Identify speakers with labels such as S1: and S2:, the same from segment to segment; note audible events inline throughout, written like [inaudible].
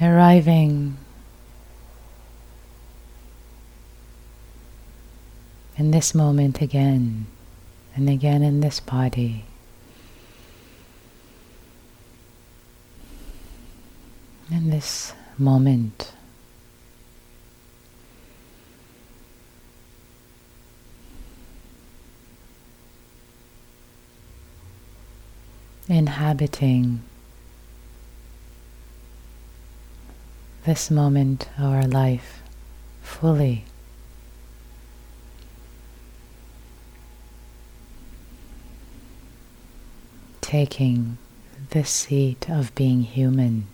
S1: arriving in this moment again and again in this body. In this moment. Inhabiting this moment of our life fully. Taking this seat of being human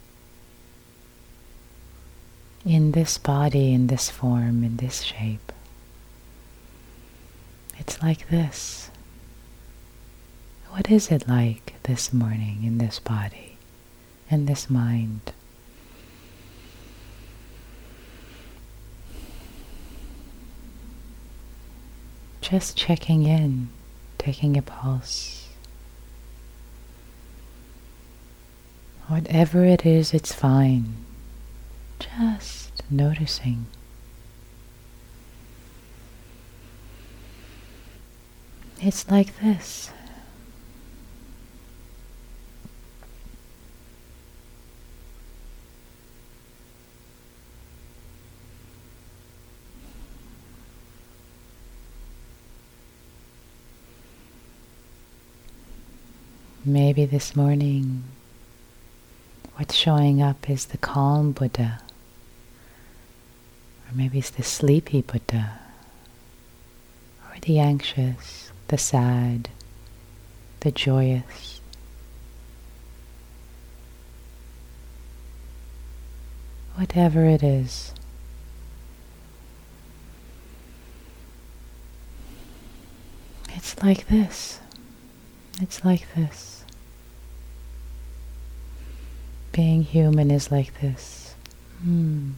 S1: in this body, in this form, in this shape. It's like this. What is it like this morning in this body, in this mind? Just checking in, taking a pulse. Whatever it is, it's fine. Just noticing. It's like this. Maybe this morning what's showing up is the calm Buddha, or maybe it's the sleepy Buddha, or the anxious, the sad, the joyous. Whatever it is. It's like this. It's like this. Being human is like this. Hmm.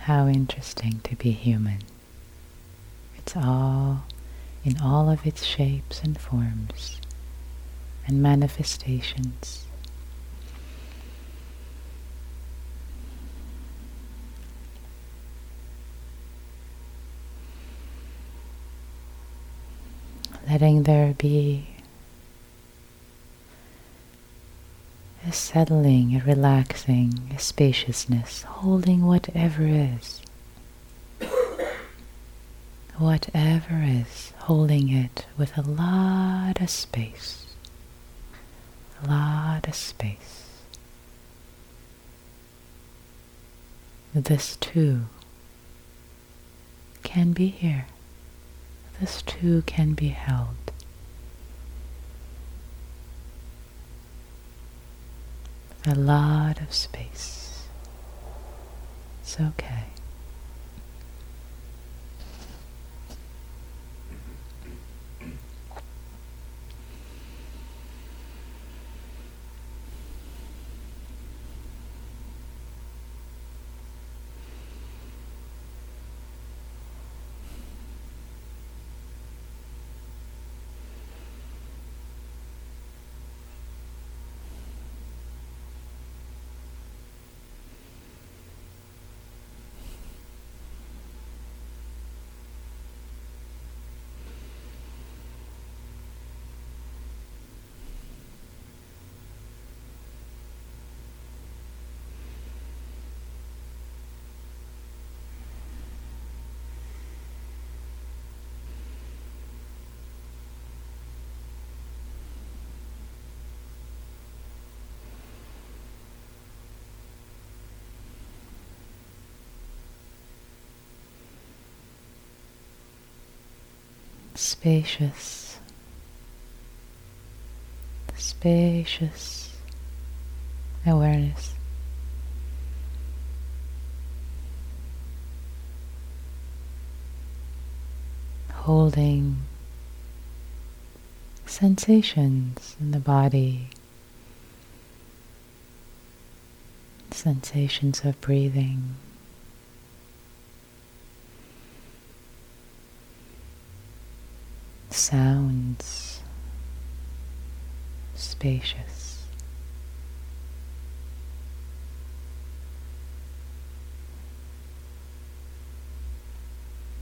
S1: How interesting to be human. It's all in all of its shapes and forms and manifestations. Letting there be a settling, a relaxing, a spaciousness, holding whatever is. whatever is, holding it with a lot of space. A lot of space. This too can be here this too can be held. A lot of space. It's okay. Spacious, spacious awareness. Holding sensations in the body, sensations of breathing. Sounds. Spacious.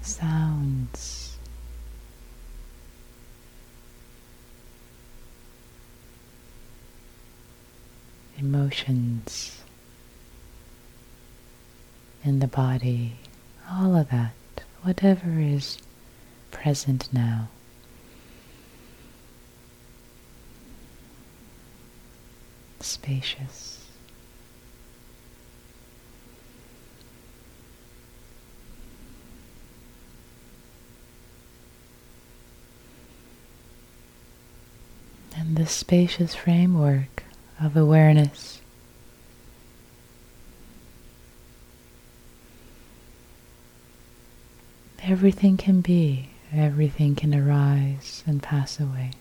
S1: Sounds. Emotions. In the body, all of that, whatever is present now. Spacious. And this spacious framework of awareness Everything can be, everything can arise and pass away.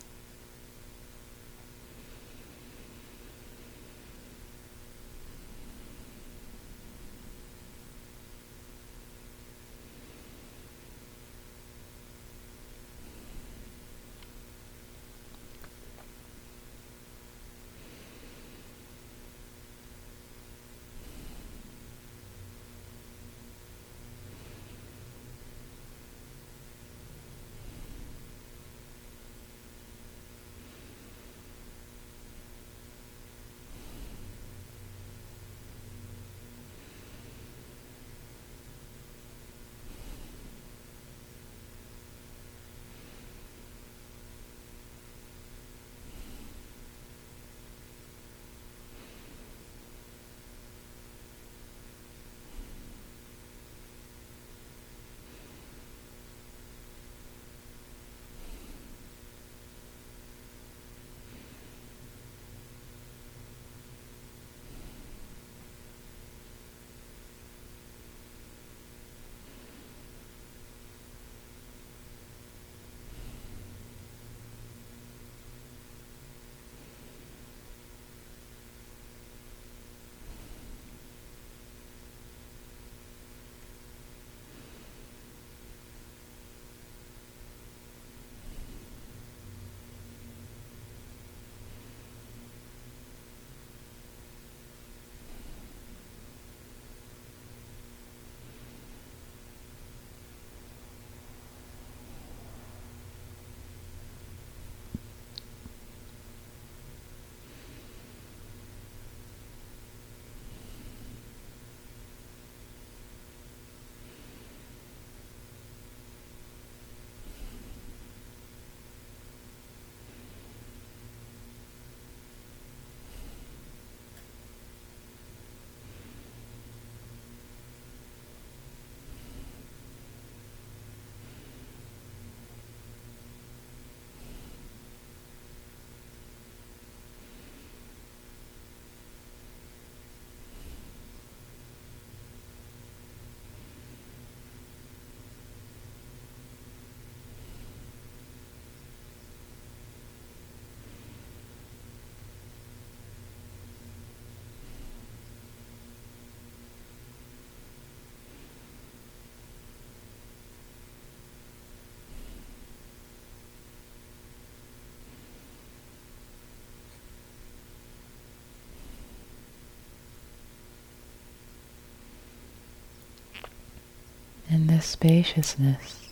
S1: In this spaciousness,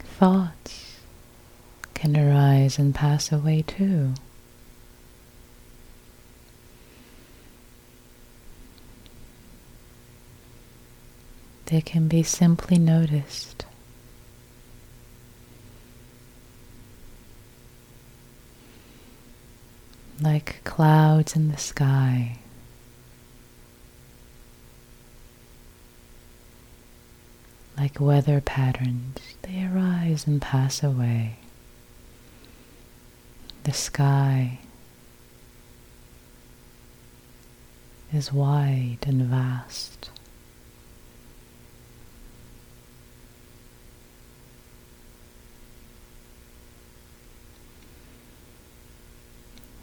S1: thoughts can arise and pass away too. They can be simply noticed. Like clouds in the sky. Like weather patterns, they arise and pass away. The sky is wide and vast.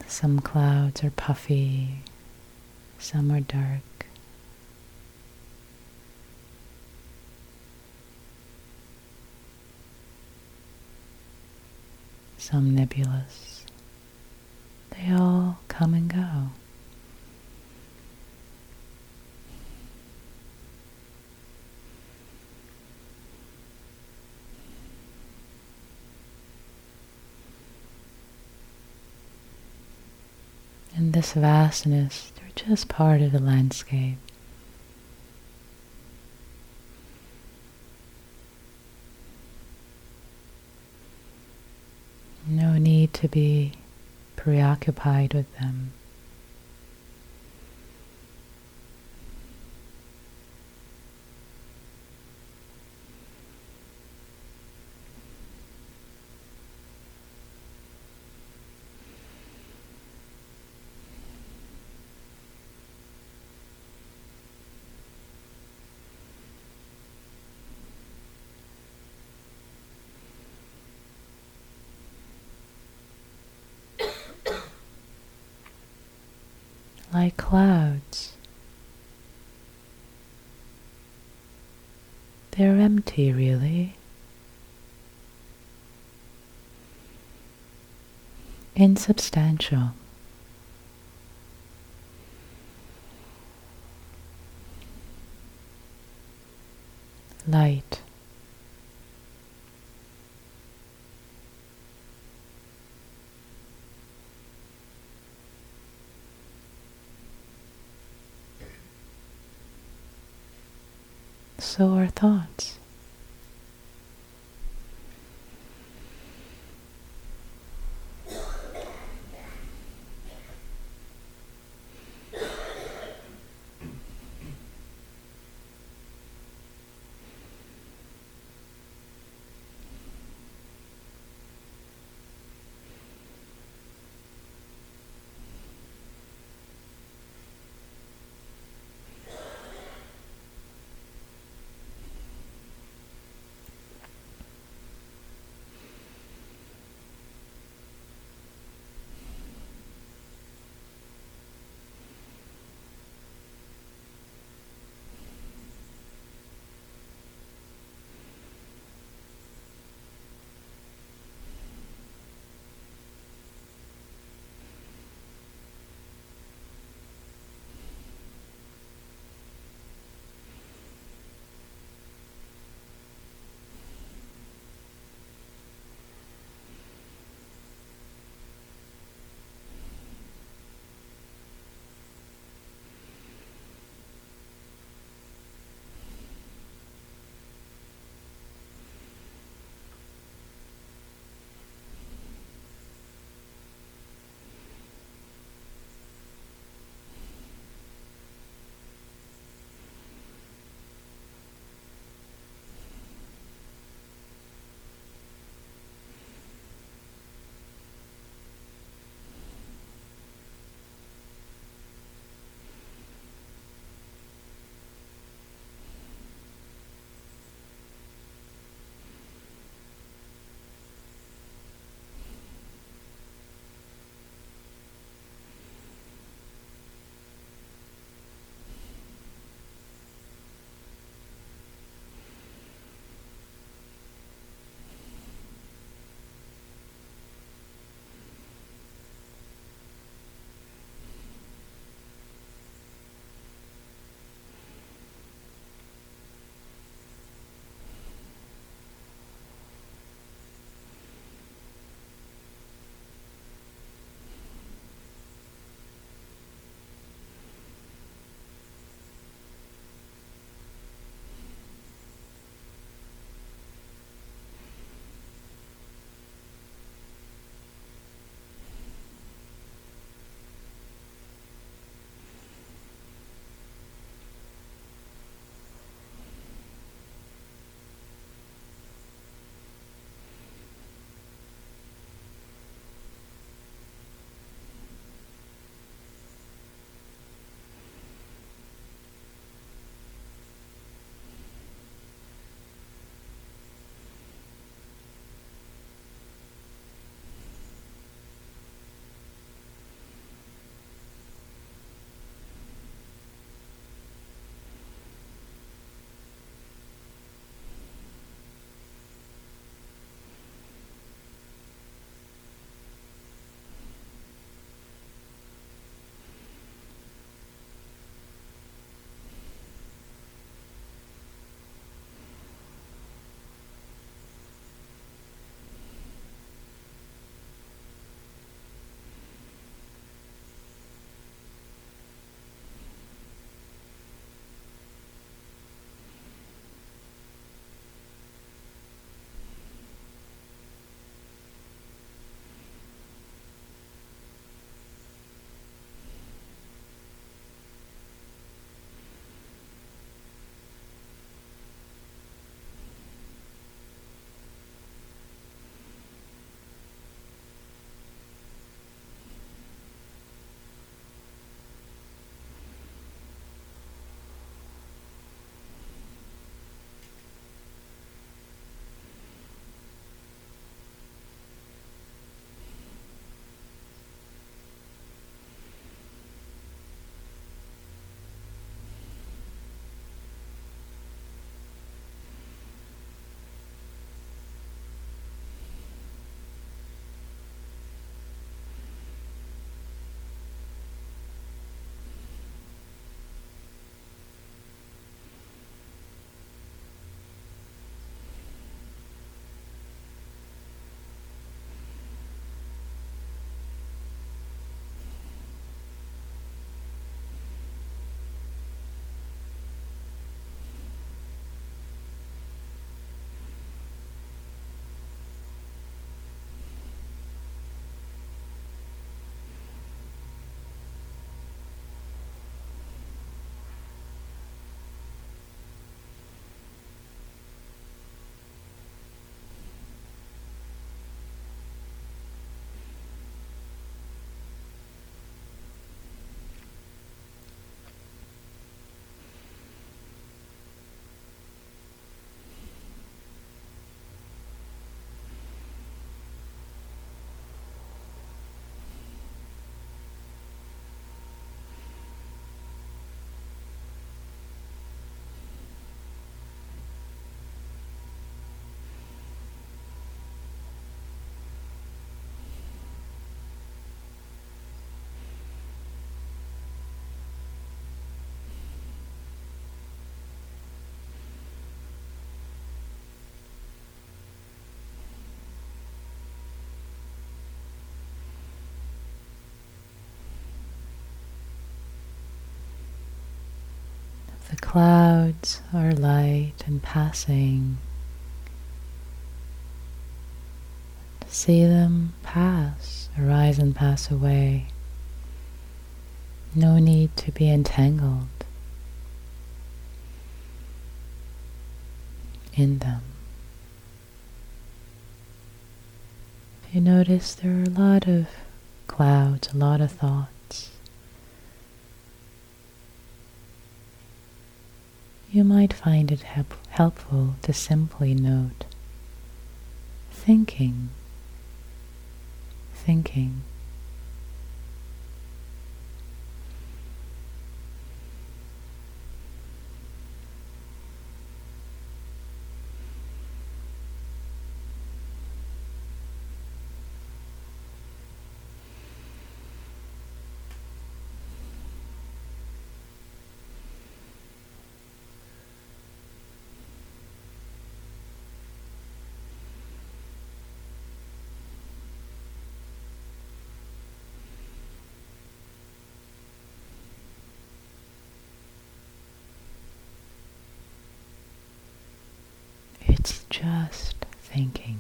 S1: Some clouds are puffy, some are dark. Some nebulous. They all come and go. And this vastness, they're just part of the landscape. No need to be preoccupied with them. Like clouds. They're empty, really. Insubstantial. Light. So are thoughts. Clouds are light and passing. See them pass, arise and pass away. No need to be entangled in them. You notice there are a lot of clouds, a lot of thoughts. You might find it help helpful to simply note thinking, thinking. It's just thinking.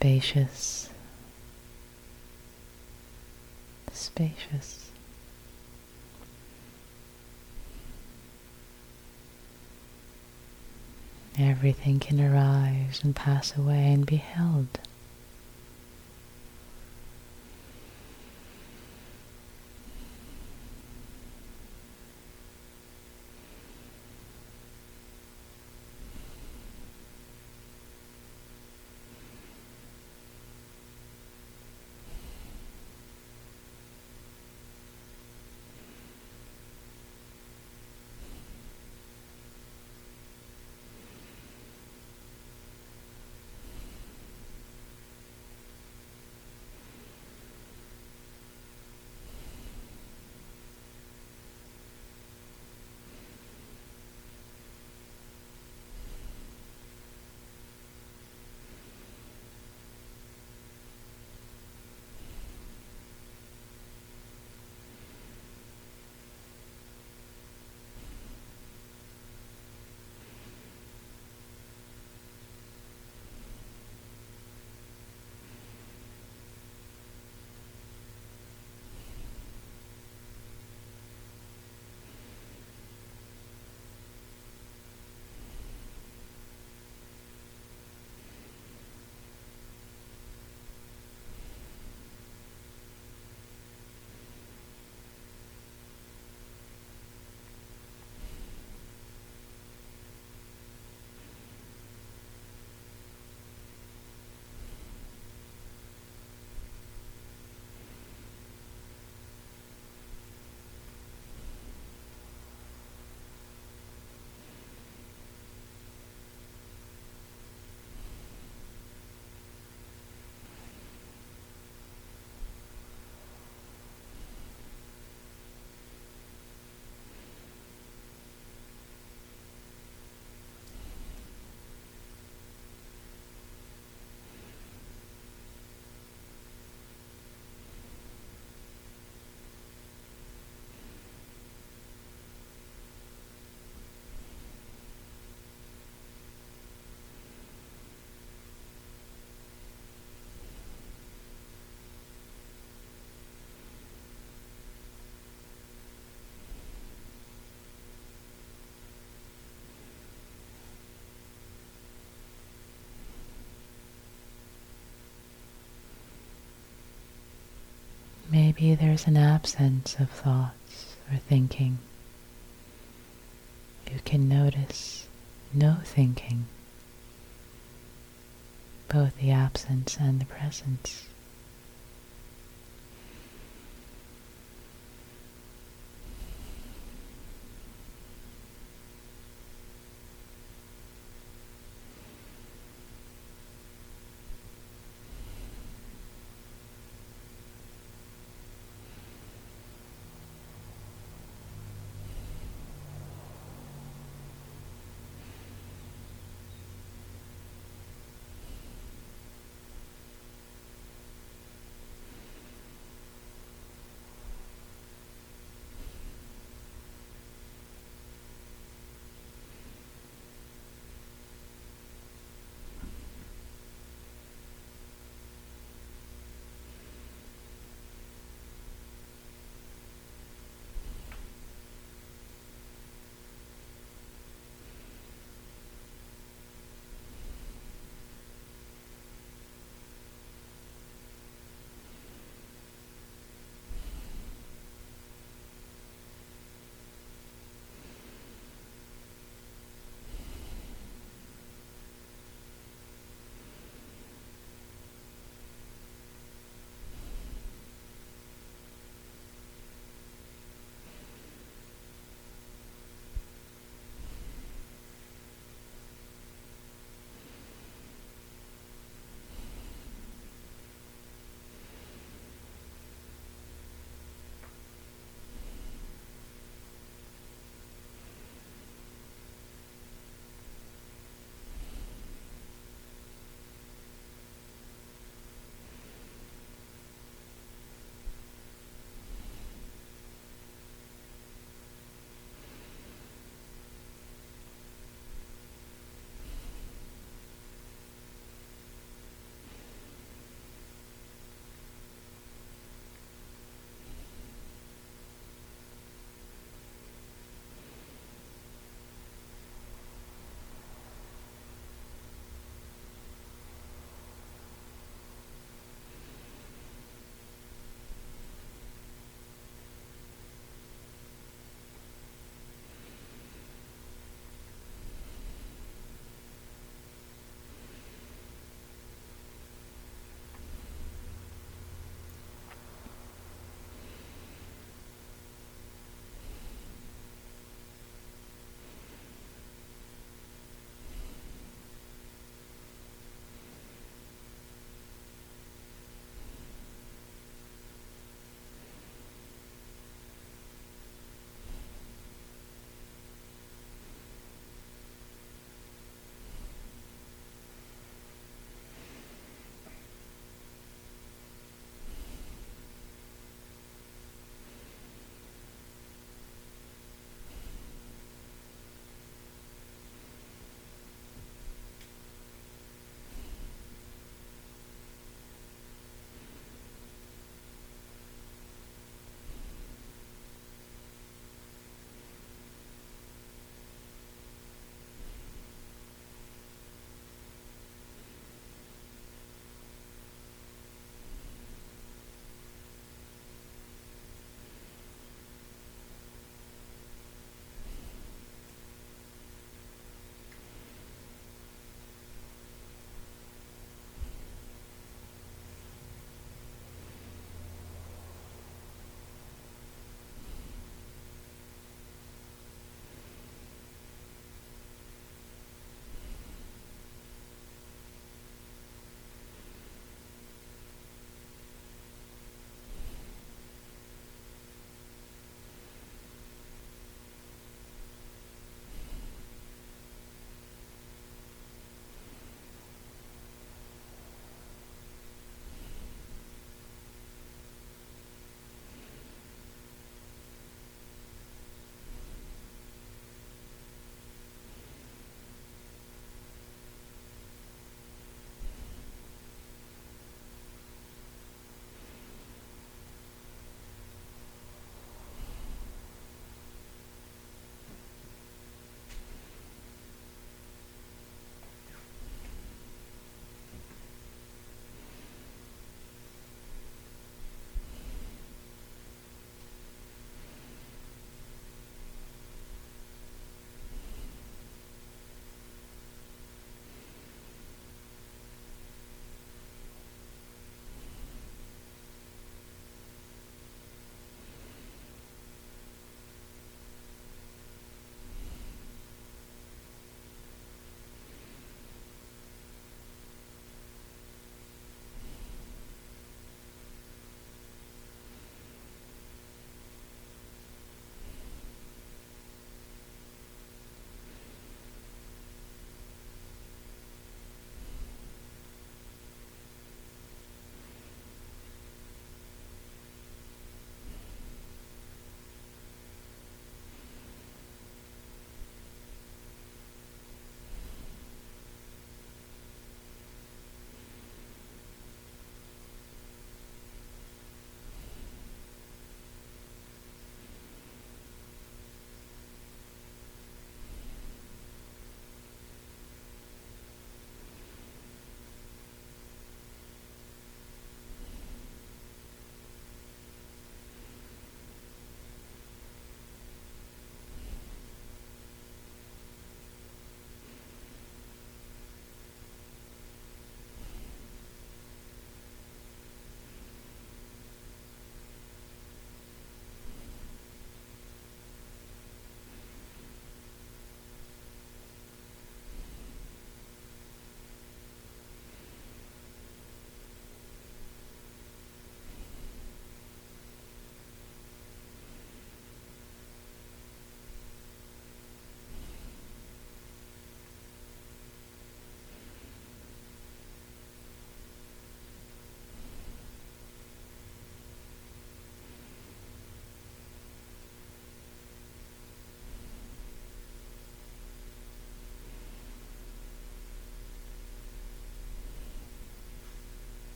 S1: Spacious, spacious. Everything can arise and pass away and be held. Maybe there's an absence of thoughts or thinking. You can notice no thinking, both the absence and the presence.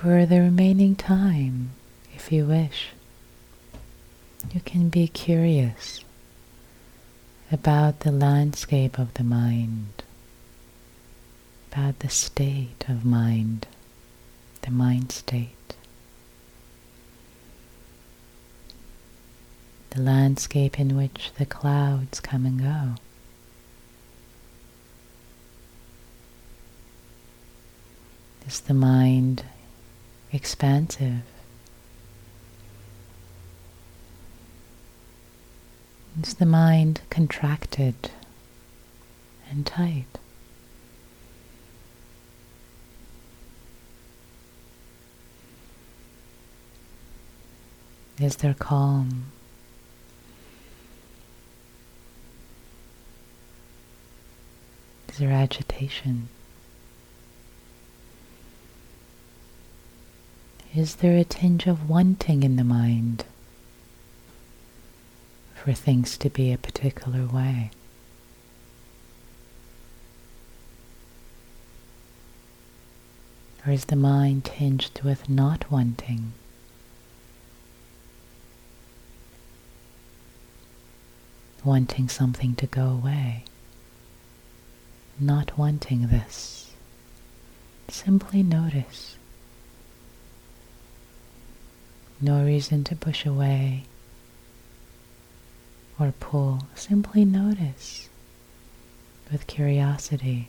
S1: For the remaining time, if you wish, you can be curious about the landscape of the mind, about the state of mind, the mind state. The landscape in which the clouds come and go. Is the mind expansive? Is the mind contracted and tight? Is there calm? Is there agitation? Is there a tinge of wanting in the mind? for things to be a particular way. Or is the mind tinged with not wanting? Wanting something to go away. Not wanting this. Simply notice. No reason to push away or pull, simply notice with curiosity.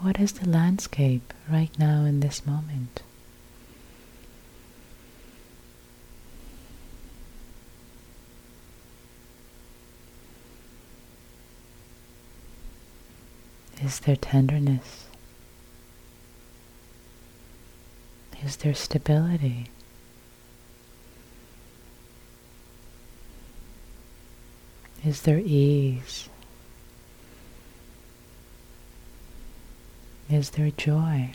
S1: What is the landscape right now in this moment? Is there tenderness? Is there stability? Is there ease? Is there joy?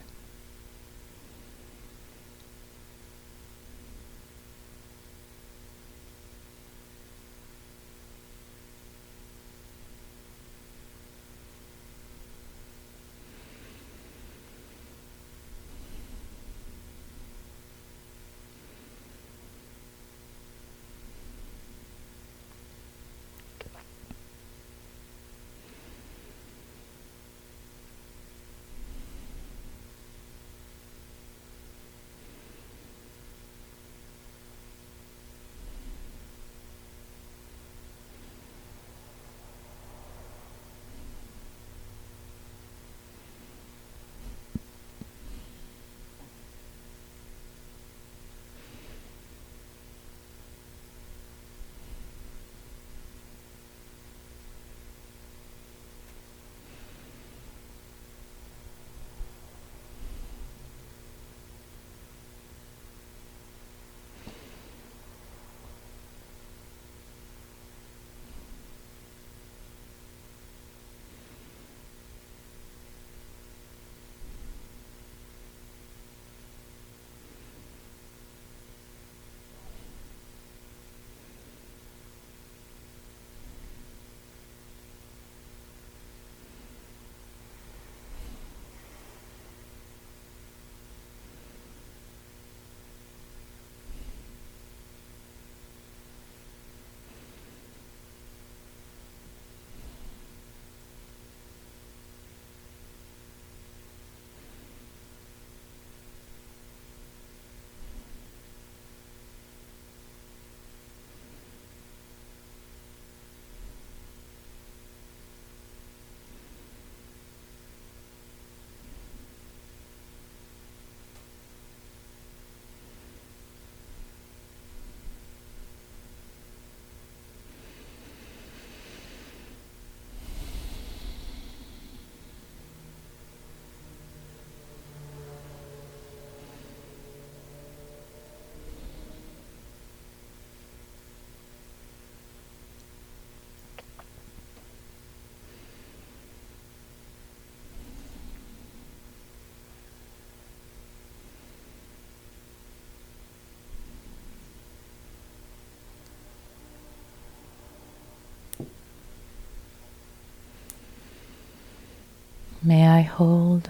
S1: May I hold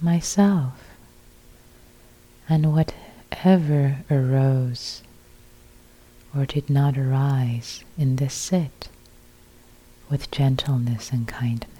S1: myself and whatever arose or did not arise in this sit with gentleness and kindness.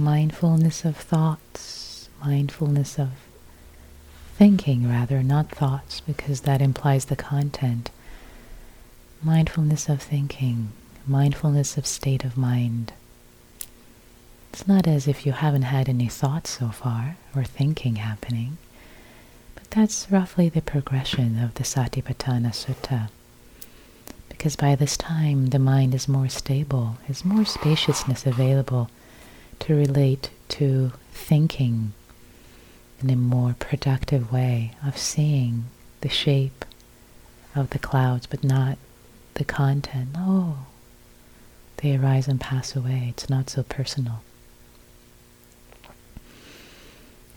S1: Mindfulness of thoughts, mindfulness of thinking rather, not thoughts, because that implies the content. Mindfulness of thinking, mindfulness of state of mind. It's not as if you haven't had any thoughts so far or thinking happening, but that's roughly the progression of the Satipatthana Sutta. Because by this time the mind is more stable, is more spaciousness available to relate to thinking in a more productive way of seeing the shape of the clouds, but not the content. Oh, they arise and pass away. It's not so personal.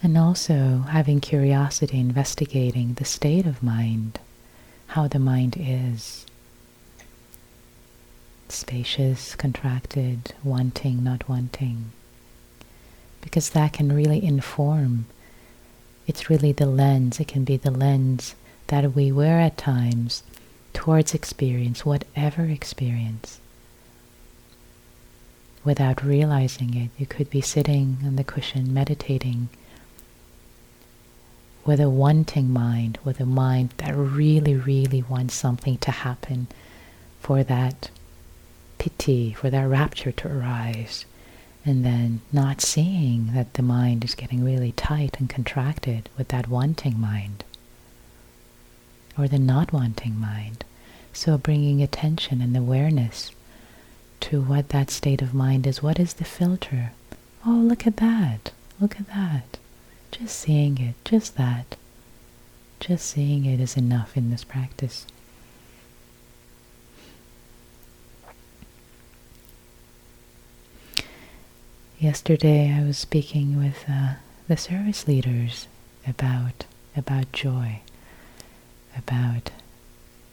S1: And also having curiosity, investigating the state of mind, how the mind is. Spacious, contracted, wanting, not wanting because that can really inform. It's really the lens, it can be the lens that we wear at times towards experience, whatever experience. Without realizing it, you could be sitting on the cushion meditating with a wanting mind, with a mind that really, really wants something to happen for that piti, for that rapture to arise and then not seeing that the mind is getting really tight and contracted with that wanting mind or the not wanting mind. So bringing attention and awareness to what that state of mind is. What is the filter? Oh, look at that. Look at that. Just seeing it, just that. Just seeing it is enough in this practice. Yesterday I was speaking with uh, the service leaders about about joy, about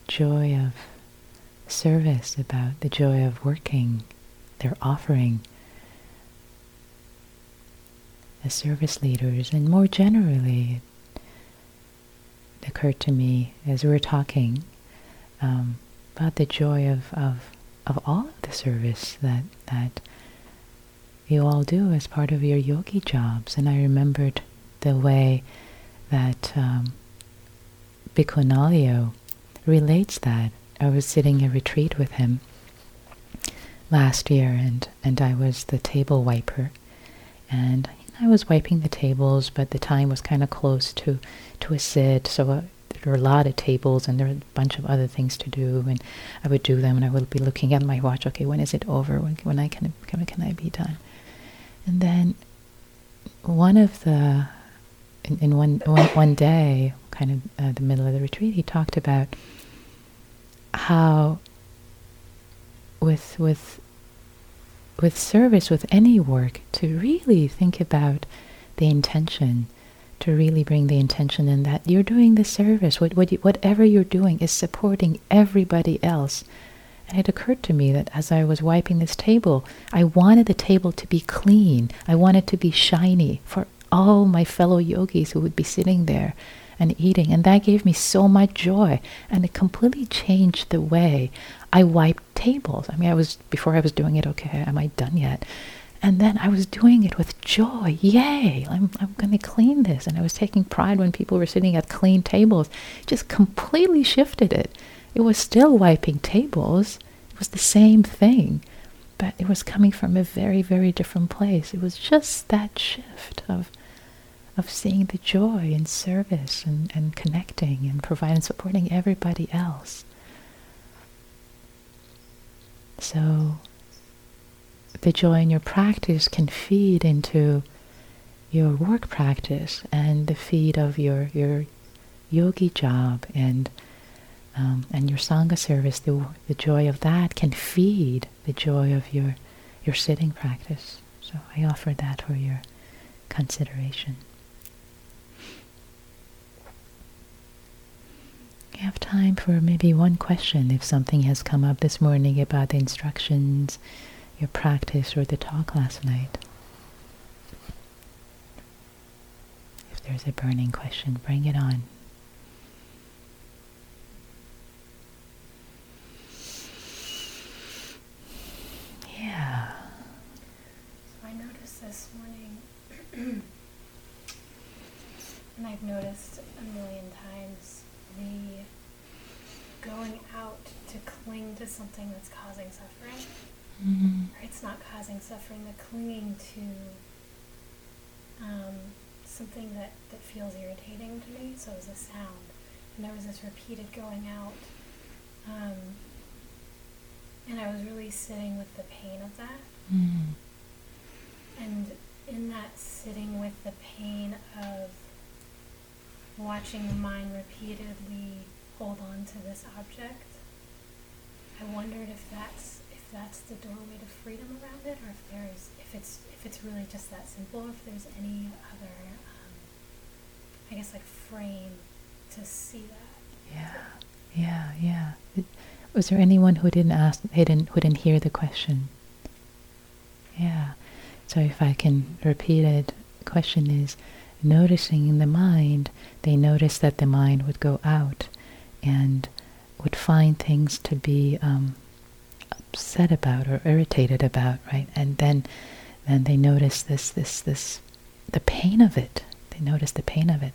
S1: joy of service, about the joy of working, their offering. As service leaders, and more generally, it occurred to me as we were talking um, about the joy of, of of all of the service that that you all do as part of your yogi jobs. And I remembered the way that um, Bhikkhu relates that. I was sitting a retreat with him last year, and, and I was the table wiper. And I was wiping the tables, but the time was kind of close to, to a sit, so uh, there were a lot of tables and there were a bunch of other things to do, and I would do them, and I would be looking at my watch. Okay, when is it over? When, when I can, when can I be done? And then one of the, in, in one, one, one day, kind of uh, the middle of the retreat, he talked about how with, with, with service, with any work, to really think about the intention, to really bring the intention in that you're doing the service. What, what you, whatever you're doing is supporting everybody else. And it occurred to me that as I was wiping this table, I wanted the table to be clean. I wanted to be shiny for all my fellow yogis who would be sitting there and eating. And that gave me so much joy. And it completely changed the way I wiped tables. I mean, I was, before I was doing it, okay, am I done yet? And then I was doing it with joy. Yay, I'm, I'm going to clean this. And I was taking pride when people were sitting at clean tables. Just completely shifted it. It was still wiping tables, it was the same thing, but it was coming from a very, very different place. It was just that shift of, of seeing the joy in service and, and connecting and providing, supporting everybody else. So the joy in your practice can feed into your work practice and the feed of your your yogi job and um, and your sangha service. The the joy of that can feed the joy of your your sitting practice. So I offer that for your consideration. You have time for maybe one question if something has come up this morning about the instructions your practice or the talk last night. If there's a burning question, bring it on. Yeah.
S2: So I noticed this morning, and I've noticed a million times, the going out to cling to something that's causing suffering
S1: Mm-hmm.
S2: it's not causing suffering, the clinging to um, something that, that feels irritating to me. So it was a sound. And there was this repeated going out. Um, and I was really sitting with the pain of that.
S1: Mm.
S2: And in that sitting with the pain of watching the mind repeatedly hold on to this object, I wondered if that's if that's the doorway to freedom around it, or if there's if it's if it's really just that simple, or if there's any other, um, I guess like frame to see that.
S1: Yeah, yeah, yeah. Was there anyone who didn't ask, didn't, who didn't hear the question? Yeah. So if I can repeat it, the question is, noticing in the mind, they noticed that the mind would go out and would find things to be um, upset about or irritated about, right? And then then they notice this this this the pain of it. They notice the pain of it.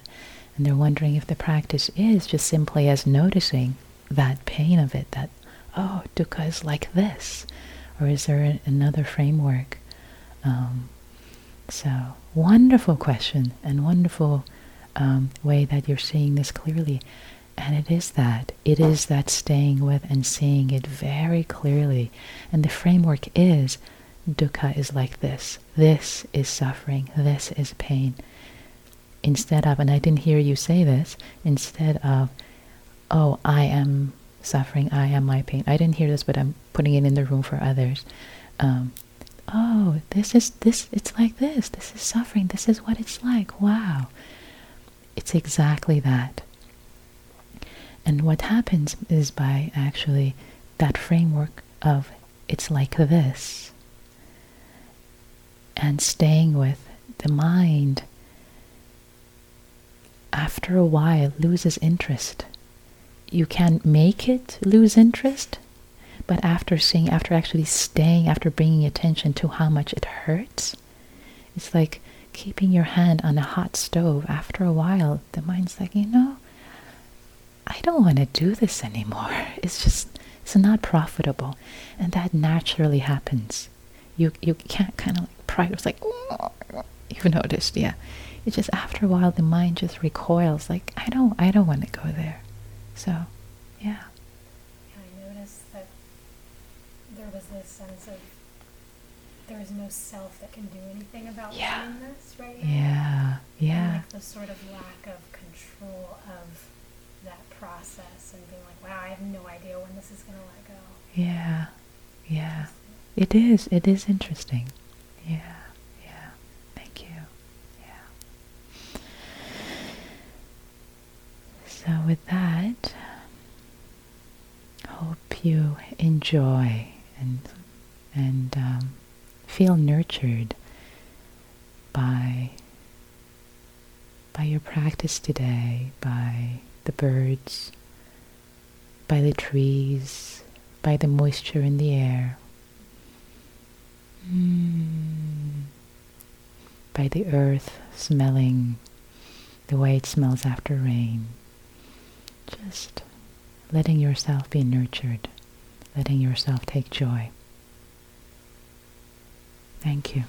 S1: And they're wondering if the practice is just simply as noticing that pain of it, that, oh, dukkha is like this. Or is there a, another framework? Um, so, wonderful question and wonderful um, way that you're seeing this clearly. And it is that. It is that staying with and seeing it very clearly. And the framework is dukkha is like this. This is suffering. This is pain. Instead of, and I didn't hear you say this, instead of, oh, I am suffering, I am my pain. I didn't hear this, but I'm putting it in the room for others. Um, oh, this is this. It's like this. This is suffering. This is what it's like. Wow. It's exactly that. And what happens is by actually that framework of it's like this and staying with the mind after a while loses interest. You can make it lose interest, but after seeing, after actually staying, after bringing attention to how much it hurts, it's like keeping your hand on a hot stove. After a while, the mind's like, you know, I don't want to do this anymore. [laughs] It's just, it's not profitable. And that naturally happens. You, you can't kind of like pride. It's like, [laughs] you've noticed, yeah. It's just after a while, the mind just recoils. Like, I don't, I don't want to go there. So. Yeah,
S2: is this sense of there is no self that can do anything about
S1: yeah.
S2: this right now.
S1: Yeah, yeah.
S2: And like the sort of lack of control of that process and being like, wow, I have no idea when this is going to let go.
S1: Yeah, yeah. It is. It is interesting. Yeah, yeah. Thank you. Yeah. So with that, hope you enjoy and and um, feel nurtured by by your practice today, by the birds, by the trees, by the moisture in the air, mm. by the earth smelling the way it smells after rain. Just letting yourself be nurtured, letting yourself take joy. Thank you.